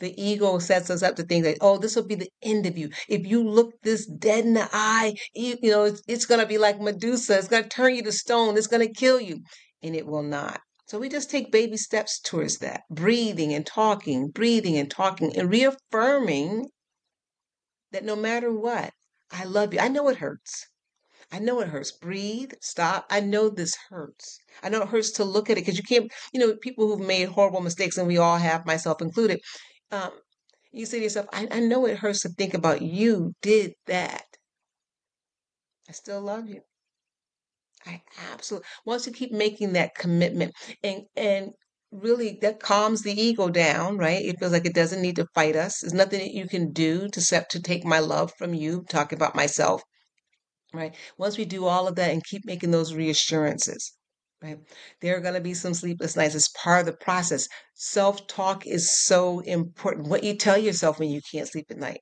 the ego sets us up to think that, oh, this will be the end of you. If you look this dead in the eye, you, you know, it's, it's going to be like Medusa. It's going to turn you to stone. It's going to kill you. And it will not. So we just take baby steps towards that, breathing and talking, breathing and talking, and reaffirming that no matter what, I love you. I know it hurts. I know it hurts. Breathe, stop. I know this hurts. I know it hurts to look at it because you can't, you know, people who've made horrible mistakes, and we all have, myself included. Um, you say to yourself, I, I know it hurts to think about you did that. I still love you. I absolutely once you keep making that commitment and and really that calms the ego down, right? It feels like it doesn't need to fight us. There's nothing that you can do to set to take my love from you, talking about myself. Right. Once we do all of that and keep making those reassurances, right? There are going to be some sleepless nights. It's part of the process. Self talk is so important. What you tell yourself when you can't sleep at night.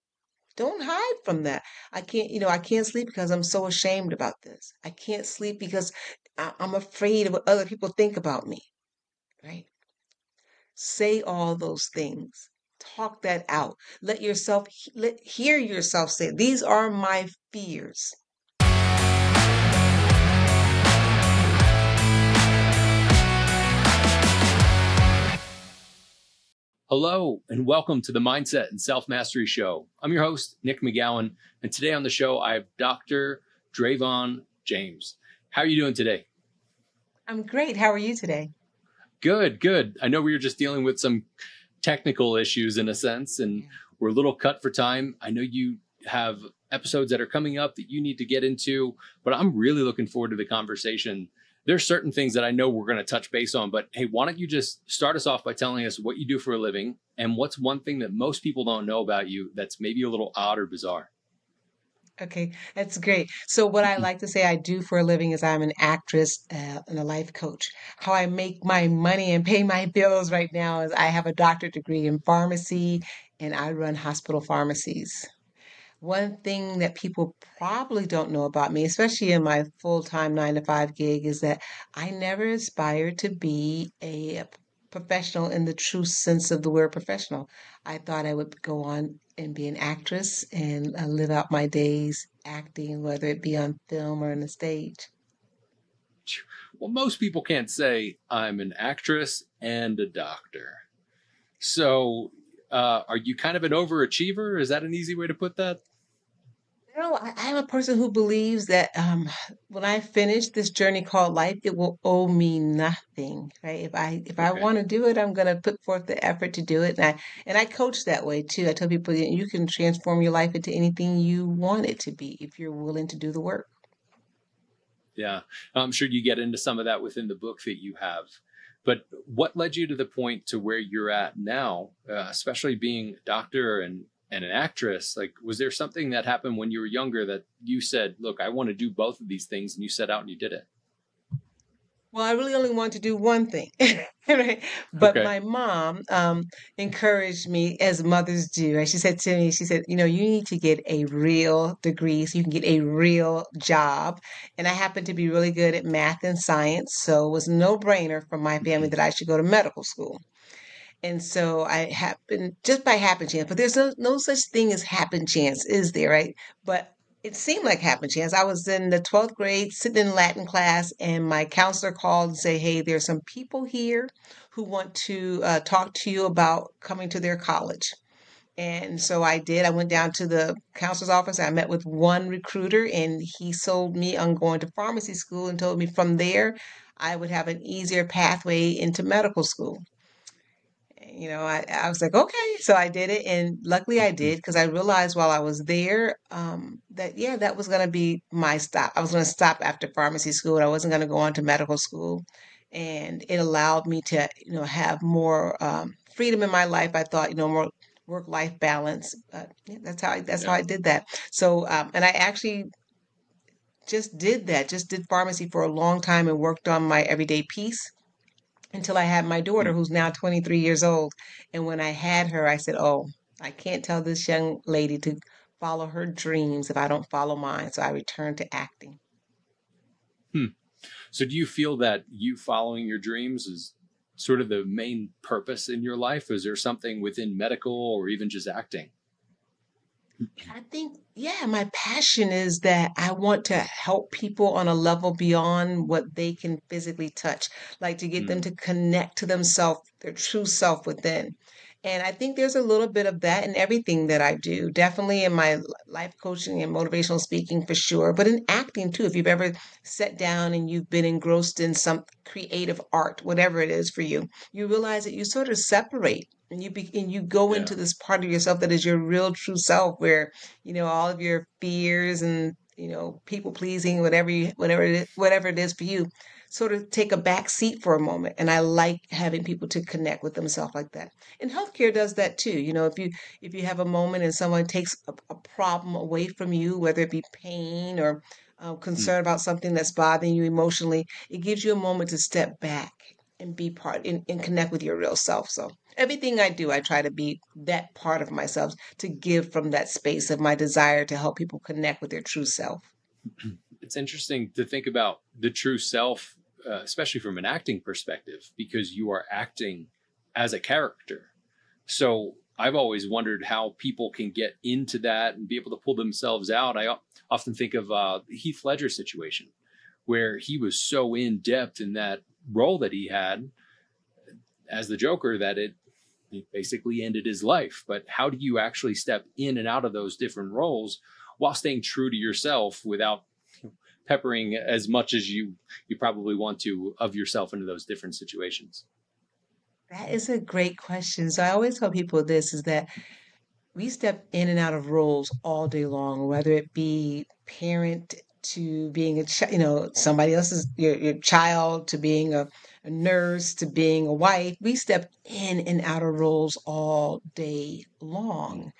Don't hide from that. I can't, you know, I can't sleep because I'm so ashamed about this. I can't sleep because I'm afraid of what other people think about me, right? Say all those things. Talk that out. Let yourself let hear yourself say, "These are my fears." Hello, and welcome to the Mindset and Self Mastery Show. I'm your host, Nick McGowan, and today on the show, I have Dr. Dravon James. How are you doing today? I'm great. How are you today? Good, good. I know we were just dealing with some technical issues in a sense, and we're a little cut for time. I know you have episodes that are coming up that you need to get into, but I'm really looking forward to the conversation there's certain things that I know we're going to touch base on, but hey, why don't you just start us off by telling us what you do for a living and what's one thing that most people don't know about you that's maybe a little odd or bizarre? Okay, that's great. So, what I like to say I do for a living is I'm an actress uh, and a life coach. How I make my money and pay my bills right now is I have a doctorate degree in pharmacy and I run hospital pharmacies. One thing that people probably don't know about me, especially in my full-time nine to five gig, is that I never aspired to be a professional in the true sense of the word professional. I thought I would go on and be an actress and uh, live out my days acting, whether it be on film or on the stage. Well, most people can't say I'm an actress and a doctor. So, uh, are you kind of an overachiever? Is that an easy way to put that? No, I, I'm a person who believes that um, when I finish this journey called life, it will owe me nothing, right? If I if I Okay. want to do it, I'm going to put forth the effort to do it, and I and I coach that way too. I tell people that you can transform your life into anything you want it to be if you're willing to do the work. Yeah, I'm sure you get into some of that within the book that you have. But what led you to the point to where you're at now, uh, especially being a doctor and and an actress? Like, was there something that happened when you were younger that you said, "Look, I want to do both of these things," and you set out and you did it? Well, I really only want to do one thing, right? But Okay. my mom um, encouraged me, as mothers do. And she said to me, she said, you know, you need to get a real degree so you can get a real job. And I happened to be really good at math and science, so it was no brainer for my family that I should go to medical school. And so I happened just by happen chance, but there's no, no such thing as happen chance, is there, right? But it seemed like happen chance. I was in the 12th grade sitting in Latin class, and my counselor called and say, Hey, there's some people here who want to uh, talk to you about coming to their college. And so I did. I went down to the counselor's office. I met with one recruiter, and he sold me on going to pharmacy school and told me from there I would have an easier pathway into medical school you know, I, I was like, okay. So I did it. And luckily I did because I realized while I was there um, that, yeah, that was going to be my stop. I was going to stop after pharmacy school. I wasn't going to go on to medical school. And it allowed me to, you know, have more um, freedom in my life. I thought, you know, more work-life balance. But yeah, that's how I, that's how I did that. So, um, and I actually just did that, just did pharmacy for a long time and worked on my everyday peace until I had my daughter, Hmm. who's now 23 years old. And when I had her, I said, Oh, I can't tell this young lady to follow her dreams if I don't follow mine. So I returned to acting. Hmm. So, do you feel that you following your dreams is sort of the main purpose in your life? Is there something within medical or even just acting? I think, yeah, my passion is that I want to help people on a level beyond what they can physically touch, like to get them Mm, to connect to themselves, their true self within. And I think there's a little bit of that in everything that I do. Definitely in my life coaching and motivational speaking for sure, but in acting too. If you've ever sat down and you've been engrossed in some creative art, whatever it is for you, you realize that you sort of separate and you be, and you go into this part of yourself that is your real true self where you know all of your fears and you know people pleasing whatever you whatever it is, whatever it is for you sort of take a back seat for a moment and i like having people to connect with themselves like that and healthcare does that too you know if you if you have a moment and someone takes a, a problem away from you whether it be pain or uh, Mm. concern about something that's bothering you emotionally it gives you a moment to step back and be part and, and connect with your real self so everything i do i try to be that part of myself to give from that space of my desire to help people connect with their true self. It's interesting to think about the true self, uh, especially from an acting perspective, because you are acting as a character. So I've always wondered how people can get into that and be able to pull themselves out. I often think of uh, Heath Ledger situation, where he was so in depth in that role that he had as the Joker that it, it basically ended his life. But how do you actually step in and out of those different roles while staying true to yourself without peppering as much as you you probably want to of yourself into those different situations? That is a great question. So I always tell people this is that we step in and out of roles all day long, whether it be parent to being a chi- you know somebody else's your your child to being a, a nurse to being a wife. We step in and out of roles all day long.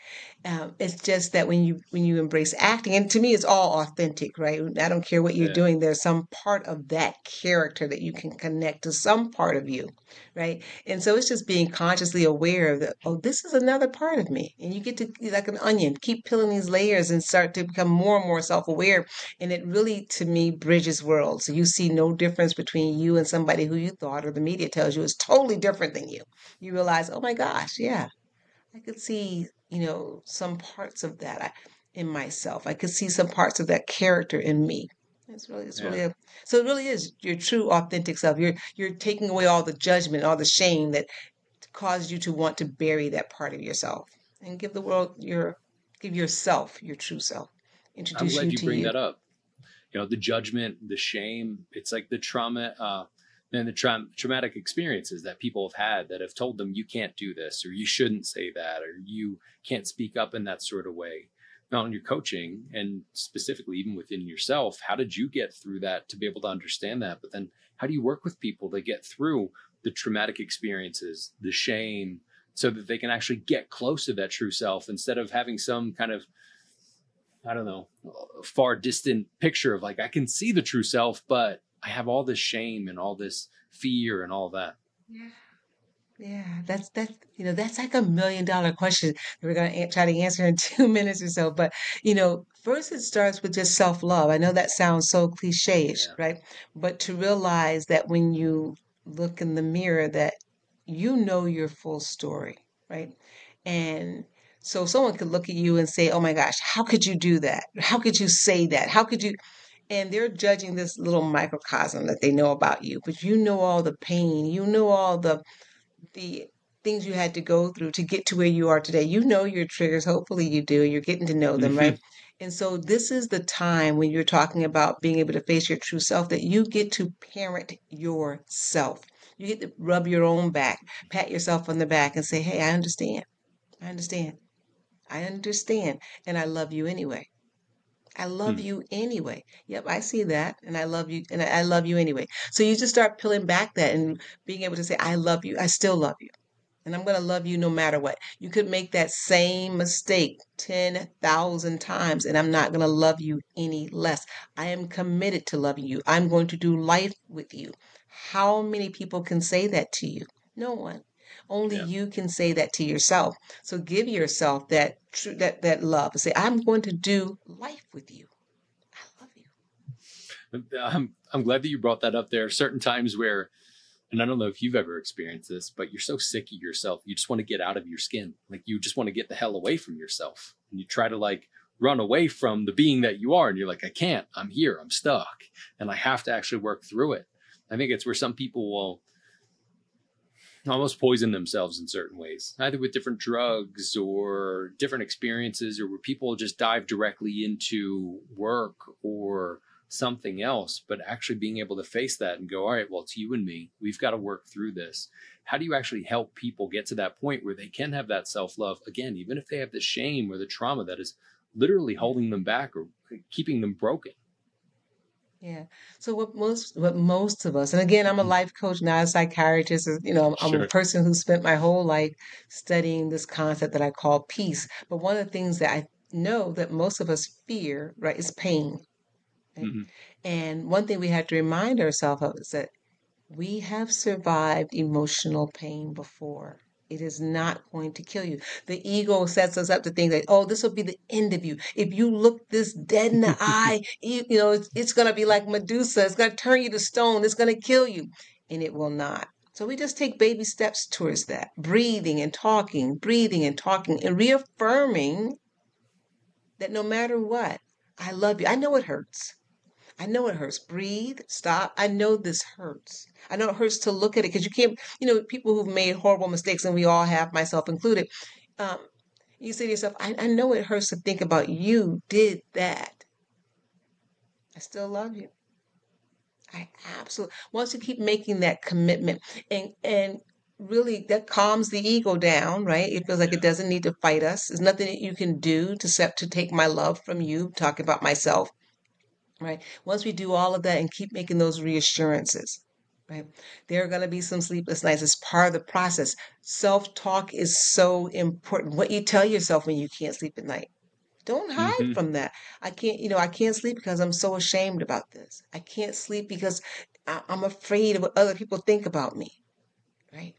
Um, it's just that when you when you embrace acting, and to me, it's all authentic, right? I don't care what you're Yeah, doing. There's some part of that character that you can connect to some part of you, right? And so it's just being consciously aware of that. Oh, this is another part of me, and you get to like an onion, keep peeling these layers and start to become more and more self-aware. And it really, to me, bridges worlds. So you see no difference between you and somebody who you thought or the media tells you is totally different than you. You realize, oh my gosh, yeah. I could see, you know, some parts of that I, in myself. I could see some parts of that character in me. It's really, it's yeah. really a, so it really is your true authentic self. You're you're taking away all the judgment, all the shame that caused you to want to bury that part of yourself and give the world your give yourself your true self. I'm glad you you bring you. that up. You know, the judgment, the shame. It's like the trauma. Uh, and the tra- traumatic experiences that people have had that have told them you can't do this or you shouldn't say that or you can't speak up in that sort of way. Not on your coaching and specifically even within yourself how did you get through that to be able to understand that? But then how do you work with people to get through the traumatic experiences the shame so that they can actually get close to that true self instead of having some kind of i don't know far distant picture of like i can see the true self but i have all this shame and all this fear and all that Yeah. Yeah, that's that's you know that's like a million dollar question that we're gonna try to answer in two minutes or so. But you know, first it starts with just self love. I know that sounds so cliche-ish, yeah right? But to realize that when you look in the mirror, that you know your full story, right? And so someone could look at you and say, "Oh my gosh, how could you do that? How could you say that? How could you?" And they're judging this little microcosm that they know about you, but you know all the pain, you know all the the things you had to go through to get to where you are today. You know your triggers. Hopefully, you do. You're getting to know them, mm-hmm. right? And so, this is the time when you're talking about being able to face your true self that you get to parent yourself. You get to rub your own back, pat yourself on the back, and say, Hey, I understand. I understand. I understand. And I love you anyway. I love Hmm. you anyway. Yep, I see that. And I love you. And I I love you anyway. So you just start peeling back that and being able to say, I love you. I still love you and I'm going to love you no matter what. You could make that same mistake 10,000 times, and I'm not going to love you any less. I am committed to loving you. I'm going to do life with you. How many people can say that to you? No one. Only yeah you can say that to yourself. So give yourself that tr- that that love. Say, I'm going to do life with you. I love you. I'm, um, I'm glad that you brought that up there are certain times where and I don't know if you've ever experienced this, but you're so sick of yourself, you just want to get out of your skin. Like you just want to get the hell away from yourself. And you try to like run away from the being that you are. And you're like, I can't, I'm here, I'm stuck. And I have to actually work through it. I think it's where some people will almost poison themselves in certain ways, either with different drugs or different experiences, or where people just dive directly into work or something else, but actually being able to face that and go, all right, well, it's you and me. We've got to work through this. How do you actually help people get to that point where they can have that self love again, even if they have the shame or the trauma that is literally holding them back or keeping them broken? Yeah. So what most what most of us, and again, I'm a life coach, not a psychiatrist. You know, I'm, I'm a person who spent my whole life studying this concept that I call peace. But one of the things that I know that most of us fear, right, is pain. Right? hmm And one thing we have to remind ourselves of is that we have survived emotional pain before. It is not going to kill you. The ego sets us up to think that, oh, this will be the end of you. If you look this dead in the eye, you, you know, it's, it's going to be like Medusa. It's going to turn you to stone. It's going to kill you. And it will not. So we just take baby steps towards that, breathing and talking, breathing and talking, and reaffirming that no matter what, I love you. I know it hurts. I know it hurts. Breathe, stop. I know this hurts. I know it hurts to look at it because you can't, you know, people who've made horrible mistakes, and we all have, myself included. Um, you say to yourself, I, I know it hurts to think about you did that. I still love you. I absolutely once you keep making that commitment and and really that calms the ego down, right? It feels like it doesn't need to fight us. There's nothing that you can do to set to take my love from you, talking about myself, right? Once we do all of that and keep making those reassurances, right? There are going to be some sleepless nights. It's part of the process. Self-talk is so important. What you tell yourself when you can't sleep at night. Don't hide hmm from that. I can't, you know, I can't sleep because I'm so ashamed about this. I can't sleep because I, I'm afraid of what other people think about me, right?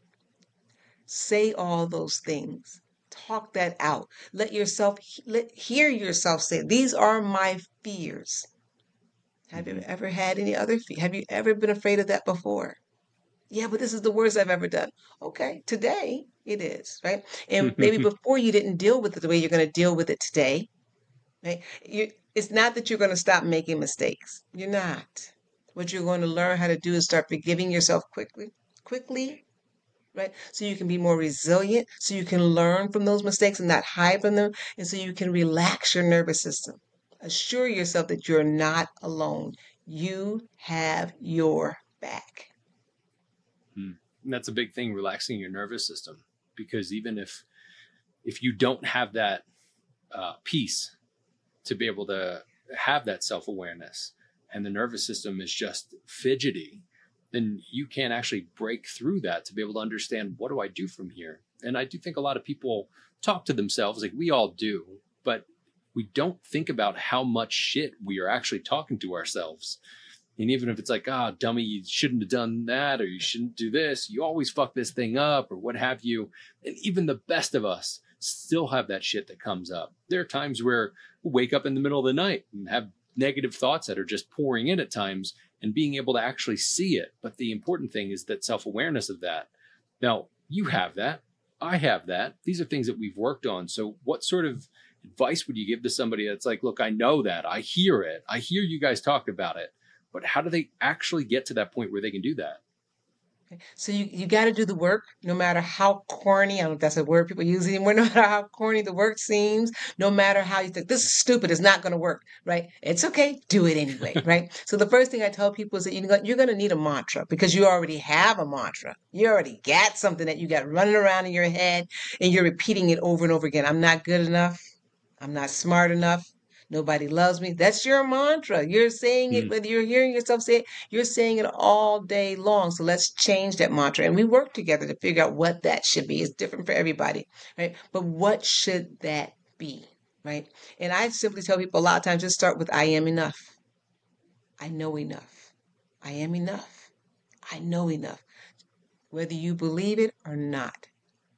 Say all those things. Talk that out. Let yourself let hear yourself say, "These are my fears." Have you hmm ever had any other fe- Have you ever been afraid of that before? Yeah, but this is the worst I've ever done. Okay, today it is, right? And maybe before you didn't deal with it the way you're going to deal with it today, right? You, it's not that you're going to stop making mistakes. You're not. What you're going to learn how to do is start forgiving yourself quickly, quickly, right? So you can be more resilient, so you can learn from those mistakes and not hide from them, and so you can relax your nervous system. Assure yourself that you're not alone. You have your back. And that's a big thing, relaxing your nervous system. Because even if if you don't have that uh, peace to be able to have that self awareness, and the nervous system is just fidgety, then you can't actually break through that to be able to understand what do I do from here. And I do think a lot of people talk to themselves like we all do, but we don't think about how much shit we are actually talking to ourselves. And even if it's like, ah, dummy, you shouldn't have done that, or you shouldn't do this, you always fuck this thing up, or what have you. And even the best of us still have that shit that comes up. There are times where we'll wake up in the middle of the night and have negative thoughts that are just pouring in at times and being able to actually see it. But the important thing is that self awareness of that. Now, you have that. I have that. These are things that we've worked on. So, what sort of advice would you give to somebody that's like, look, I know that. I hear it. I hear you guys talk about it. But how do they actually get to that point where they can do that? Okay. So you, you got to do the work, no matter how corny, I don't know if that's a word people use anymore, no matter how corny the work seems, no matter how you think this is stupid, it's not going to work, right? It's okay, do it anyway, right? So the first thing I tell people is that you're going you're going to need a mantra because you already have a mantra. You already got something that you got running around in your head and you're repeating it over and over again. I'm not good enough. I'm not smart enough. Nobody loves me. That's your mantra. You're saying it, Mm, whether you're hearing yourself say it, you're saying it all day long. So let's change that mantra. And we work together to figure out what that should be. It's different for everybody, right? But what should that be, right? And I simply tell people a lot of times just start with I am enough. I know enough. I am enough. I know enough. Whether you believe it or not,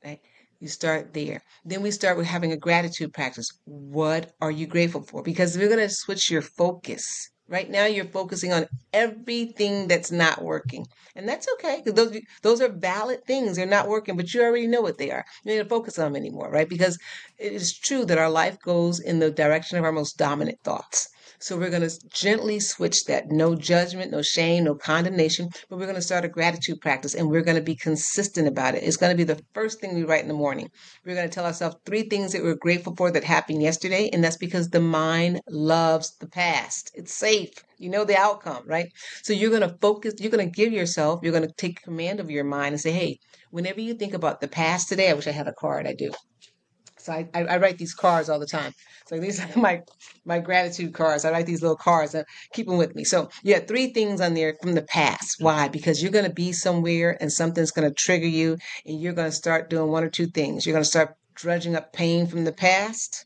right? You start there. Then we start with having a gratitude practice. What are you grateful for? Because we're going to switch your focus. Right now, you're focusing on everything that's not working, and that's okay because those those are valid things. They're not working, but you already know what they are. You need to focus on them anymore, right? Because it is true that our life goes in the direction of our most dominant thoughts. So we're going to gently switch that. No judgment, no shame, no condemnation, but we're going to start a gratitude practice and we're going to be consistent about it. It's going to be the first thing we write in the morning. We're going to tell ourselves three things that we're grateful for that happened yesterday, and that's because the mind loves the past. It's safe. You know the outcome, right? So you're going to focus, you're going to give yourself, you're going to take command of your mind and say, hey, whenever you think about the past today, I wish I had a card. I do. So I, I, I write these cards all the time. So these are my my gratitude cards. I write these little cards and keep them with me. So you have three things on there from the past. Why? Because you're going to be somewhere and something's going to trigger you, and you're going to start doing one or two things. You're going to start dredging up pain from the past,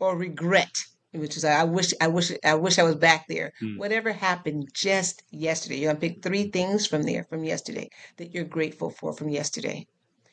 or regret, which is I wish I wish I wish I was back there. Hmm. Whatever happened just yesterday, you're going to pick three things from there from yesterday that you're grateful for from yesterday.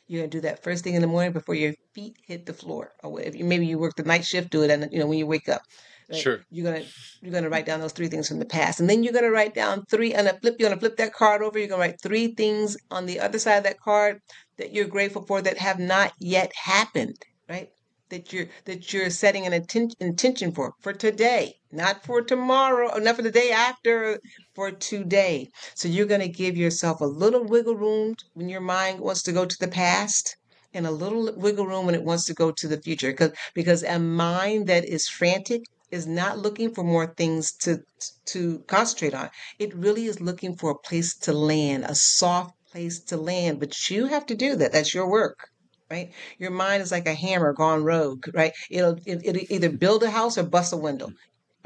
You're gonna do that first thing in the morning before your feet hit the floor. Or if you, maybe you work the night shift, do it and you know when you wake up. right? Sure. You're gonna you're gonna write down those three things from the past, and then you're gonna write down three on a flip. You're gonna flip that card over. You're gonna write three things on the other side of that card that you're grateful for that have not yet happened. Right? That you're that you're setting an inten- intention for for today, not for tomorrow, or not for the day after, for today. So you're going to give yourself a little wiggle room when your mind wants to go to the past and a little wiggle room when it wants to go to the future because because a mind that is frantic is not looking for more things to to concentrate on. It really is looking for a place to land, a soft place to land, but you have to do that. That's your work. Right, your mind is like a hammer gone rogue. Right, it'll it, it'll either build a house or bust a window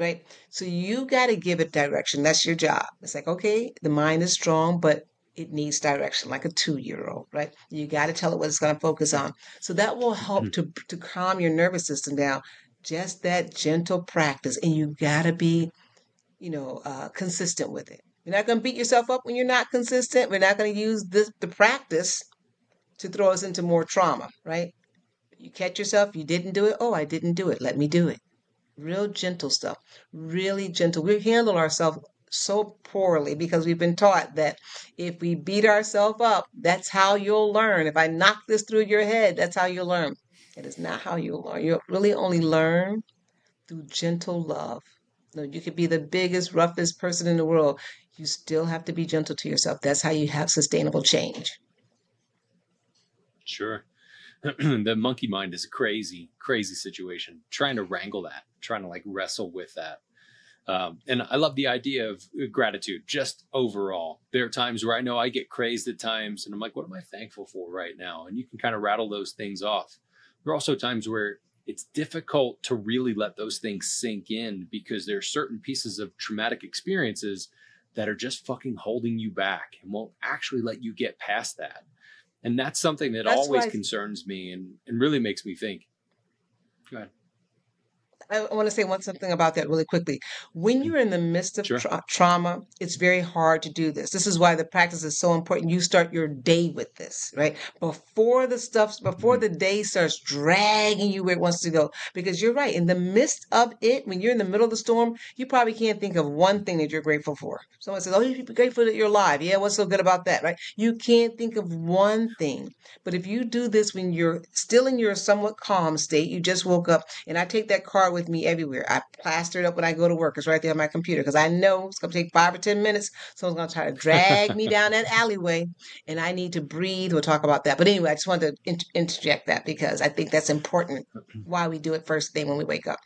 right? So you got to give it direction. That's your job. It's like, okay, the mind is strong, but it needs direction, like a two year old, right? You got to tell it what it's going to focus on. So that will help to, to calm your nervous system down. Just that gentle practice. And you got to be, you know, uh, consistent with it. You're not going to beat yourself up when you're not consistent. We're not going to use this, the practice to throw us into more trauma, right? You catch yourself, you didn't do it. Oh, I didn't do it. Let me do it real gentle stuff, really gentle. We handle ourselves so poorly because we've been taught that if we beat ourselves up, that's how you'll learn. If I knock this through your head, that's how you'll learn. It is not how you'll learn. You'll really only learn through gentle love. No, you could be the biggest, roughest person in the world. You still have to be gentle to yourself. That's how you have sustainable change. Sure. the monkey mind is a crazy, crazy situation. Trying to wrangle that, trying to like wrestle with that. Um, and I love the idea of uh, gratitude just overall. There are times where I know I get crazed at times and I'm like, what am I thankful for right now? And you can kind of rattle those things off. There are also times where it's difficult to really let those things sink in because there are certain pieces of traumatic experiences that are just fucking holding you back and won't actually let you get past that. And that's something that That's always concerns me and, and really makes me think. Go ahead. I, want to say one something about that really quickly. When mm-hmm. you're in the midst of Sure. tra- trauma, it's very hard to do this. This is why the practice is so important. You start your day with this, right? Before the stuff, before mm-hmm. the day starts dragging you where it wants to go. Because you're right. In the midst of it, when you're in the middle of the storm, you probably can't think of one thing that you're grateful for. Someone says, Oh, you should be grateful that you're alive. Yeah, what's so good about that, right? You can't think of one thing. But if you do this when you're still in your somewhat calm state, you just woke up, and I take that card with me everywhere. I plaster it up when I go to work. It's right there on my computer because I know it's going to take five or 10 minutes. Someone's going to try to drag me down that alleyway, and I need to breathe. We'll talk about that. But anyway, I just wanted to inter- interject that because I think that's important why we do it first thing when we wake up.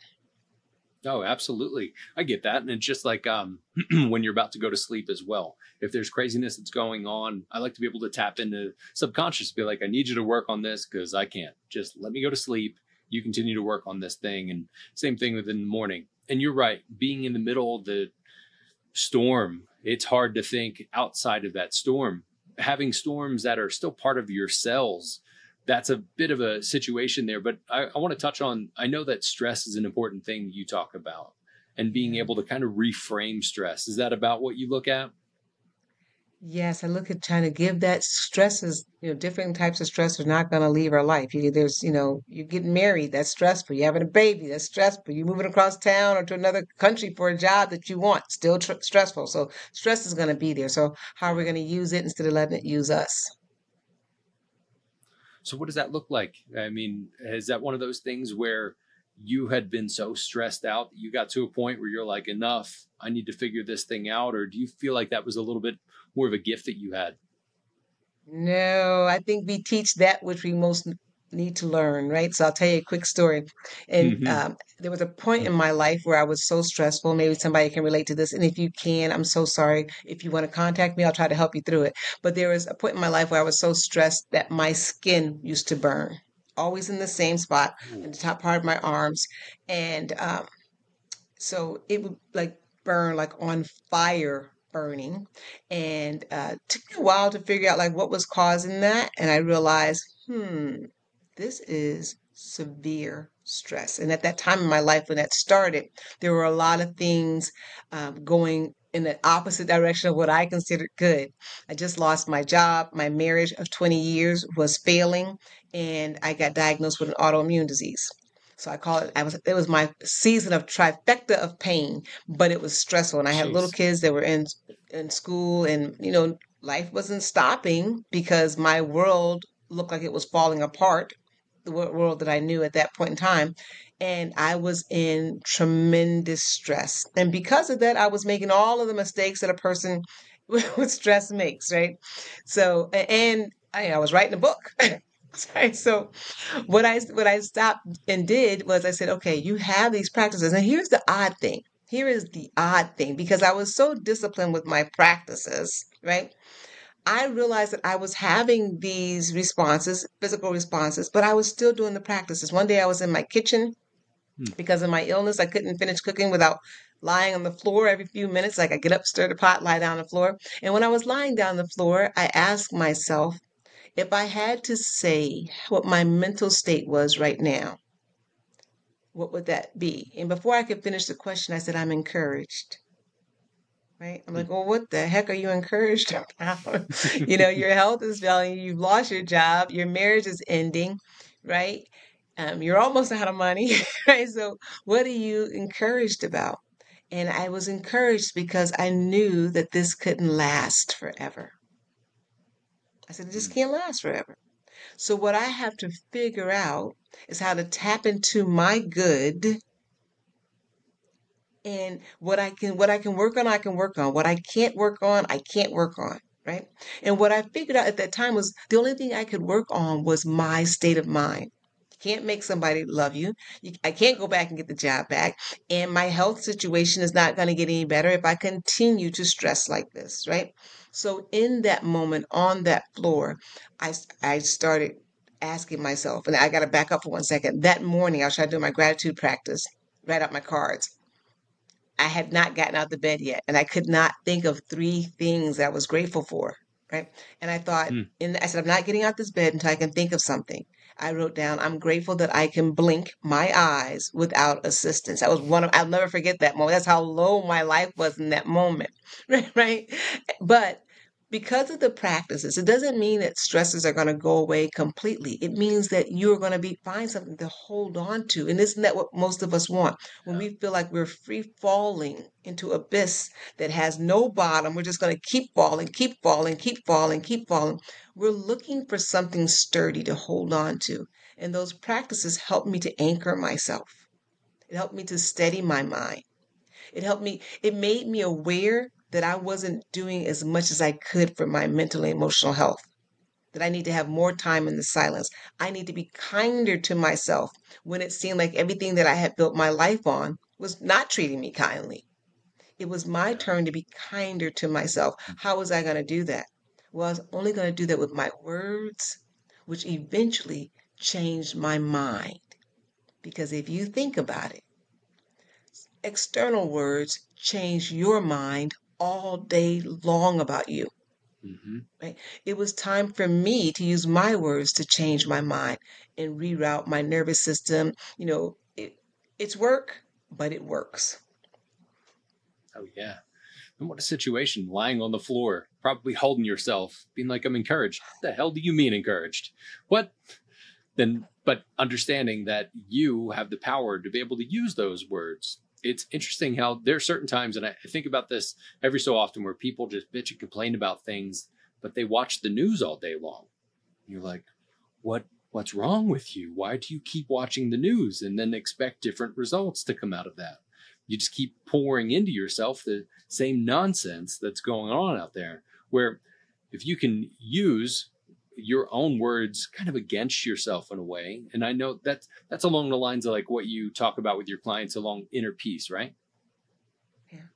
Oh, absolutely. I get that. And it's just like um, when you're about to go to sleep as well. If there's craziness that's going on, I like to be able to tap into subconscious, be like, I need you to work on this because I can't. Just let me go to sleep. You continue to work on this thing. And same thing within the morning. And you're right. Being in the middle of the storm, it's hard to think outside of that storm. Having storms that are still part of your cells that's a bit of a situation there. But I, I want to touch on I know that stress is an important thing you talk about and being able to kind of reframe stress. Is that about what you look at? Yes, I look at trying to give that stresses, you know, different types of stress are not going to leave our life. You, there's, you know, you're getting married, that's stressful. You're having a baby, that's stressful. You're moving across town or to another country for a job that you want, still tr stressful. So stress is going to be there. So how are we going to use it instead of letting it use us? So what does that look like? I mean, is that one of those things where you had been so stressed out that you got to a point where you're like, enough, I need to figure this thing out? Or do you feel like that was a little bit more of a gift that you had? No, I think we teach that which we most need to learn, right? So I'll tell you a quick story. And Mm-hmm. um, there was a point in my life where I was so stressful. Maybe somebody can relate to this. And if you can, I'm so sorry. If you want to contact me, I'll try to help you through it. But there was a point in my life where I was so stressed that my skin used to burn, always in the same spot, in the top part of my arms. And um, so it would like burn like on fire burning. And uh took me a while to figure out like what was causing that. And i realized hmm this is severe stress. And at that time in my life when that started there were a lot of things um, going in the opposite direction of what i considered good i just lost my job my marriage of 20 years was failing and i got diagnosed with an autoimmune disease so I call it, I was, it was my season of trifecta of pain, but it was stressful. And I had little kids that were in, in school and, you know, life wasn't stopping because my world looked like it was falling apart, the world that I knew at that point in time. And I was in tremendous stress. And because of that, I was making all of the mistakes that a person with stress makes, right? So, and I, I was writing a book. Right. So what I what I stopped and did was I said, okay, you have these practices. And here's the odd thing. Here is the odd thing because I was so disciplined with my practices, right? I realized that I was having these responses, physical responses, but I was still doing the practices. One day I was in my kitchen Hmm. because of my illness. I couldn't finish cooking without lying on the floor every few minutes. Like I get up, stir the pot, lie down on the floor. And when I was lying down on the floor, I asked myself, if I had to say what my mental state was right now, what would that be? And before I could finish the question, I said, I'm encouraged. Right? I'm like, well, what the heck are you encouraged about? you know, your health is failing, you've lost your job, your marriage is ending, right? Um, you're almost out of money, right? So, what are you encouraged about? And I was encouraged because I knew that this couldn't last forever. I said, it just can't last forever. So what I have to figure out is how to tap into my good and what I can what I can work on, I can work on. What I can't work on, I can't work on. Right. And what I figured out at that time was the only thing I could work on was my state of mind. Can't make somebody love you. you. I can't go back and get the job back. And my health situation is not going to get any better if I continue to stress like this. Right. So in that moment on that floor, I, I started asking myself, and I got to back up for one second. That morning, I was trying to do my gratitude practice, write out my cards. I had not gotten out of the bed yet, and I could not think of three things that I was grateful for. Right. And I thought, Hmm. and I said, I'm not getting out this bed until I can think of something. I wrote down, I'm grateful that I can blink my eyes without assistance. That was one of, I'll never forget that moment. That's how low my life was in that moment. Right. Right. But because of the practices, it doesn't mean that stresses are going to go away completely. It means that you're going to be find something to hold on to. And isn't that what most of us want? When we feel like we're free falling into abyss that has no bottom, we're just going to keep falling, keep falling, keep falling, keep falling. We're looking for something sturdy to hold on to. And those practices help me to anchor myself. It helped me to steady my mind. It helped me, it made me aware that I wasn't doing as much as I could for my mental and emotional health, that I need to have more time in the silence. I need to be kinder to myself when it seemed like everything that I had built my life on was not treating me kindly. It was my turn to be kinder to myself. Mm. How was I going to do that? Well, I was only going to do that with my words, which eventually changed my mind. Because if you think about it, external words change your mind all day long about you. Mm-hmm. Right? It was time for me to use my words to change my mind and reroute my nervous system. You know, it, it's work, but it works. Oh yeah. And what a situation, lying on the floor, probably holding yourself, being like, I'm encouraged. What the hell do you mean encouraged? What? Then, but understanding that you have the power to be able to use those words. It's interesting how there are certain times, and I think about this every so often, where people just bitch and complain about things, but they watch the news all day long. You're like, what what's wrong with you? Why do you keep watching the news and then expect different results to come out of that? You just keep pouring into yourself the same nonsense that's going on out there. Where if you can use your own words kind of against yourself in a way, and I know that's that's along the lines of like what you talk about with your clients along inner peace, right? Yeah,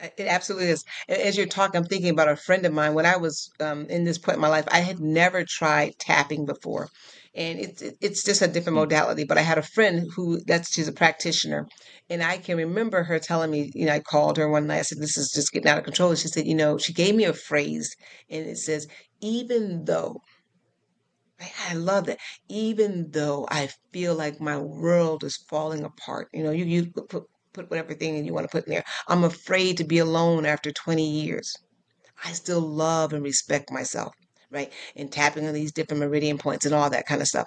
It absolutely is. As you're talking, I'm thinking about a friend of mine. When I was um, in this point in my life, I had never tried tapping before, and it's it's just a different Mm. modality. But I had a friend who that's she's a practitioner, and I can remember her telling me. You know, I called her one night. I said, "This is just getting out of control." And she said, "You know," she gave me a phrase, and it says, "Even though." I love that. Even though I feel like my world is falling apart, you know, you you put put whatever thing you want to put in there. I'm afraid to be alone after 20 years. I still love and respect myself, right? And tapping on these different meridian points and all that kind of stuff.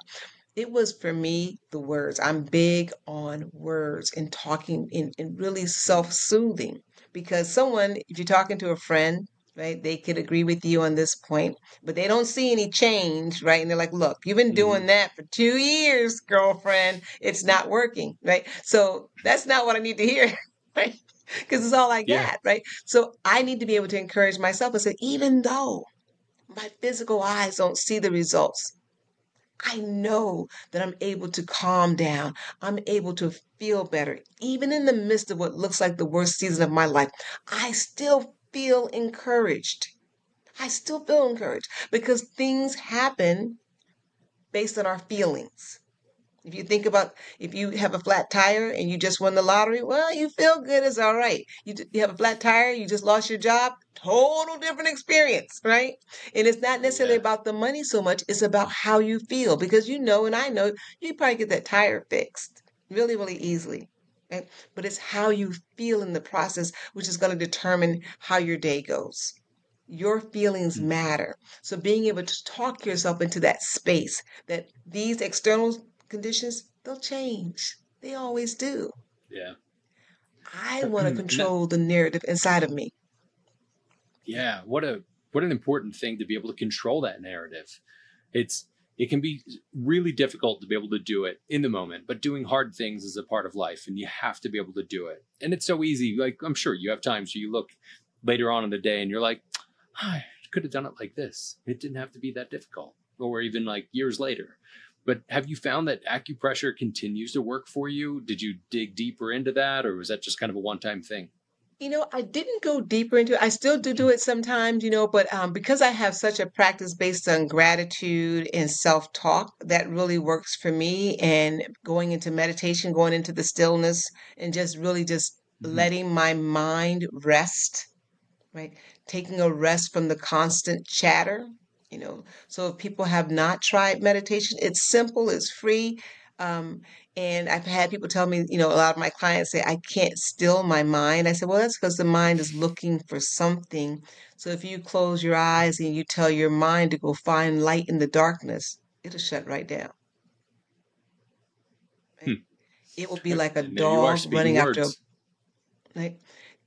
It was for me the words. I'm big on words and talking and, and really self-soothing because someone, if you're talking to a friend, right, they could agree with you on this point, but they don't see any change, right? And they're like, look, you've been doing mm-hmm. that for two years, girlfriend. It's not working, right? So that's not what I need to hear, right? Because it's all I Yeah. got, right? So I need to be able to encourage myself and say, even though my physical eyes don't see the results, I know that I'm able to calm down. I'm able to feel better. Even in the midst of what looks like the worst season of my life, I still feel encouraged. I still feel encouraged because things happen based on our feelings. If you think about if you have a flat tire and you just won the lottery, well, you feel good, it's all right. You, you have a flat tire, you just lost your job, total different experience, right? And it's not necessarily Yeah. about the money so much, it's about how you feel because you know, and I know, you probably get that tire fixed really, really easily. Right? But it's how you feel in the process, which is going to determine how your day goes. Your feelings Mm. matter. So being able to talk yourself into that space that these external conditions, they'll change. They always do. Yeah. I want to control the narrative inside of me. Yeah, what a what an important thing to be able to control that narrative. It's it can be really difficult to be able to do it in the moment, but doing hard things is a part of life and you have to be able to do it. And it's so easy. Like I'm sure you have times you look later on in the day and you're like, ah, I could have done it like this. It didn't have to be that difficult. Or even like years later. But have you found that acupressure continues to work for you? Did you dig deeper into that or was that just kind of a one-time thing? You know, I didn't go deeper into it. I still do do it sometimes, you know, but um, because I have such a practice based on gratitude and self-talk, that really works for me. And going into meditation, going into the stillness, and just really just Mhm. letting my mind rest, right? Taking a rest from the constant chatter, you know. So if people have not tried meditation, it's simple, it's free. Um, and I've had people tell me, you know, a lot of my clients say, I can't still my mind. I said, well, that's because the mind is looking for something. So if you close your eyes and you tell your mind to go find light in the darkness, it'll shut right down. Hmm. It will be like a And there you are dog running after a words. right?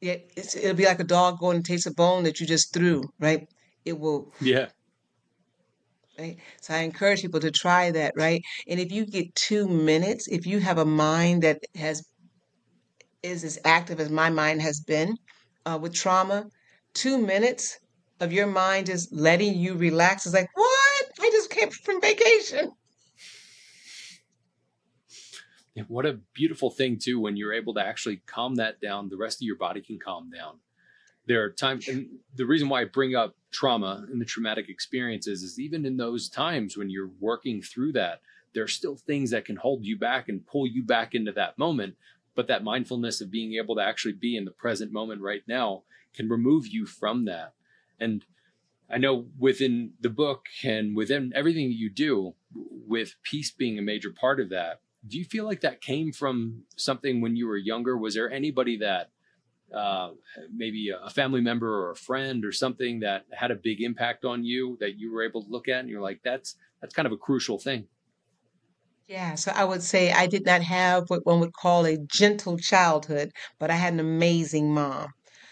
Yeah, it's, it'll be like a dog going to taste a bone that you just threw, right? It will, Yeah. Right? So I encourage people to try that, right? And if you get two minutes, if you have a mind that has is as active as my mind has been uh, with trauma, two minutes of your mind just letting you relax is like, what? I just came from vacation. What a beautiful thing too when you're able to actually calm that down the rest of your body can calm down there are times and the reason why i bring up trauma and the traumatic experiences is even in those times when you're working through that there are still things that can hold you back and pull you back into that moment but that mindfulness of being able to actually be in the present moment right now can remove you from that and I know within the book and within everything you do, with peace being a major part of that, do you feel like that came from something when you were younger? Was there anybody that uh, maybe a family member or a friend or something that had a big impact on you that you were able to look at and you're like, that's that's kind of a crucial thing. Yeah, so I would say I did not have what one would call a gentle childhood, but I had an amazing mom.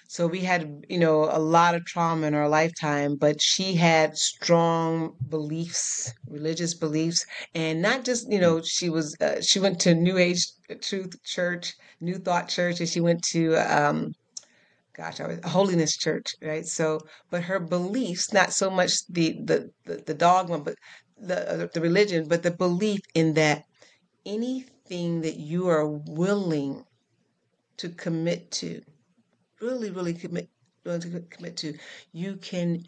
So we had, you know, a lot of trauma in our lifetime, but she had strong beliefs, religious beliefs, and not just, you know, she was uh, she went to New Age Truth Church, New Thought Church, and she went to um gosh, I was holiness church, right? So, but her beliefs, not so much the the the, the dogma, but the uh, the religion, but the belief in that anything that you are willing to commit to, really, really commit, willing to commit to, you can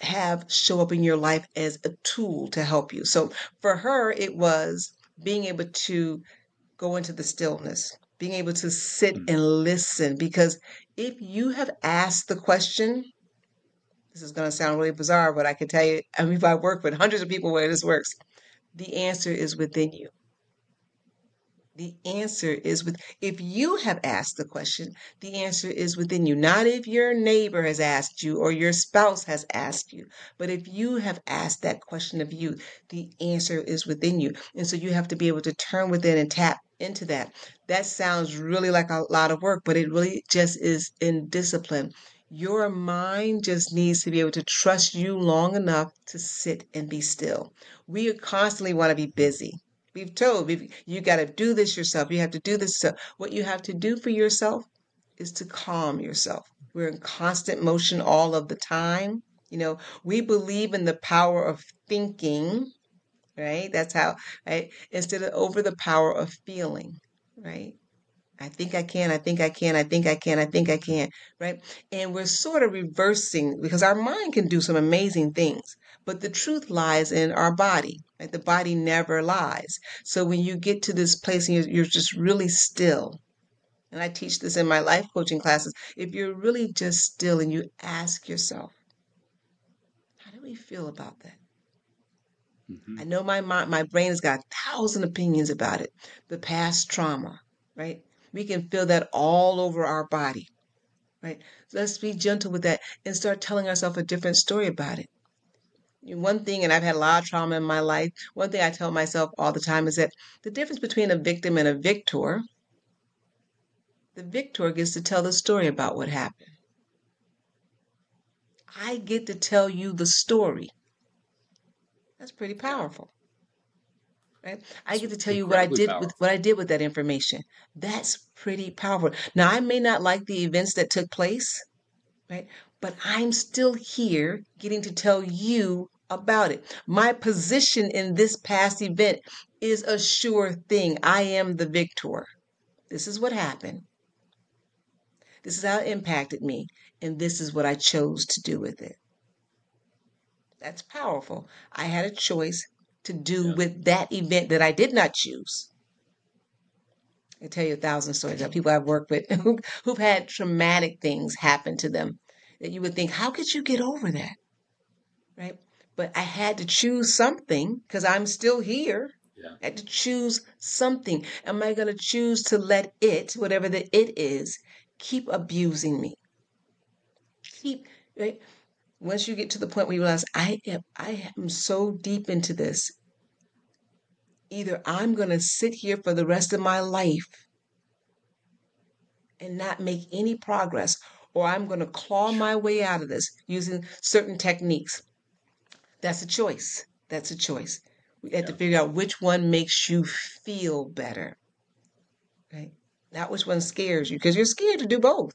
have show up in your life as a tool to help you. So for her, it was being able to go into the stillness, being able to sit Mm. and listen. Because if you have asked the question, this is going to sound really bizarre, but I can tell you, I mean, I work with hundreds of people where this works. The answer is within you. The answer is with, if you have asked the question, the answer is within you. Not if your neighbor has asked you or your spouse has asked you, but if you have asked that question of you, the answer is within you. And so you have to be able to turn within and tap into that. That sounds really like a lot of work, but it really just is in discipline. Your mind just needs to be able to trust you long enough to sit and be still. We constantly want to be busy. We've told we've, you got to do this yourself. You have to do this. So what you have to do for yourself is to calm yourself. We're in constant motion all of the time. You know, we believe in the power of thinking, right? That's how, right? Instead of over the power of feeling, right? I think I can, I think I can, I think I can, I think I can, right? And we're sort of reversing because our mind can do some amazing things, but the truth lies in our body? The body never lies. So when you get to this place and you're, you're just really still, and I teach this in my life coaching classes, if you're really just still and you ask yourself, how do we feel about that? Mhm. I know my mind, my brain has got a thousand opinions about it. The past trauma, right? We can feel that all over our body, right? Let's be gentle with that and start telling ourselves a different story about it. One thing, and I've had a lot of trauma in my life, one thing I tell myself all the time is that the difference between a victim and a victor, the victor gets to tell the story about what happened. I get to tell you the story. That's pretty powerful. Right? I get to tell you what I did with what I did with that information. That's pretty powerful. Now I may not like the events that took place, right? But I'm still here getting to tell you about it. My position in this past event is a sure thing. I am the victor. This is what happened. This is how it impacted me. And this is what I chose to do with it. That's powerful. I had a choice to do Yeah. with that event that I did not choose. I tell you a thousand stories of people I've worked with who, who've had traumatic things happen to them that you would think, how could you get over that? Right? But I had to choose something because I'm still here. Yeah. I had to choose something. Am I going to choose to let it, whatever the it is, keep abusing me? Keep, right? Once you get to the point where you realize, I am, I am so deep into this. Either I'm going to sit here for the rest of my life and not make any progress, or I'm going to claw my way out of this using certain techniques. That's a choice. That's a choice. We have to figure out which one makes you feel better, right? Not which one scares you, because you're scared to do both.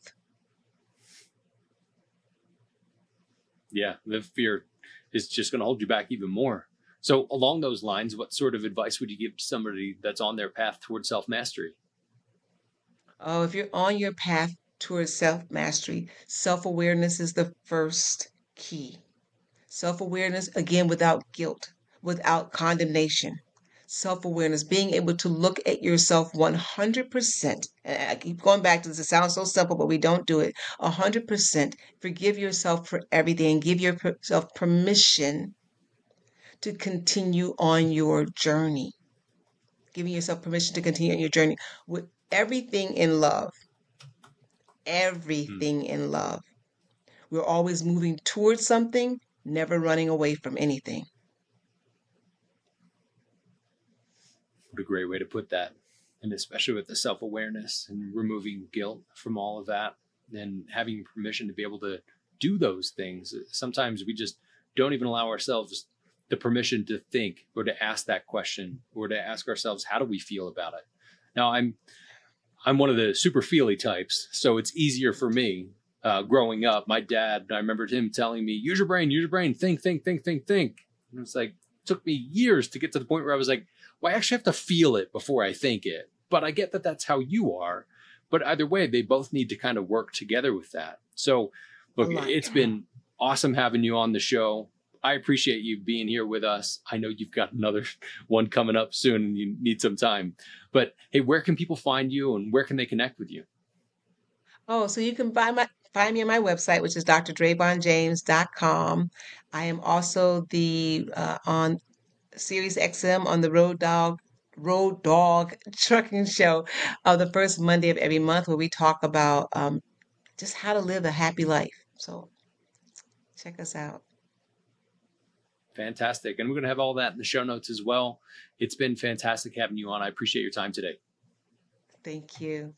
Yeah. The fear is just going to hold you back even more. So, along those lines, what sort of advice would you give to somebody that's on their path towards self mastery? Oh, if you're on your path towards self mastery, self awareness is the first key. Self awareness, again, without guilt, without condemnation. Self awareness, being able to look at yourself 100%. and I keep going back to this, it sounds so simple, but we don't do it. 100%. Forgive yourself for everything. Give yourself permission to continue on your journey. Giving yourself permission to continue on your journey with everything in love. Everything mm. in love. We're always moving towards something, never running away from anything. What a great way to put that. And especially with the self awareness and removing guilt from all of that and having permission to be able to do those things. Sometimes we just don't even allow ourselves the permission to think or to ask that question or to ask ourselves, how do we feel about it? Now, I'm I'm one of the super feely types, so it's easier for me. Uh, growing up, my dad, I remembered him telling me, "Use your brain, use your brain, think, think, think, think, think." And it's like it took me years to get to the point where I was like, "Well, I actually have to feel it before I think it." But I get that that's how you are. But either way, they both need to kind of work together with that. So, look, it's been awesome having you on the show. I appreciate you being here with us. I know you've got another one coming up soon and you need some time. But hey, where can people find you and where can they connect with you? Oh, so you can find my find me on my website, which is drdravonjames.com. I am also the uh, on Sirius XM on the Road Dog Road Dog Trucking Show of the first Monday of every month, where we talk about um, just how to live a happy life. So check us out. Fantastic. And we're going to have all that in the show notes as well. It's been fantastic having you on. I appreciate your time today. Thank you.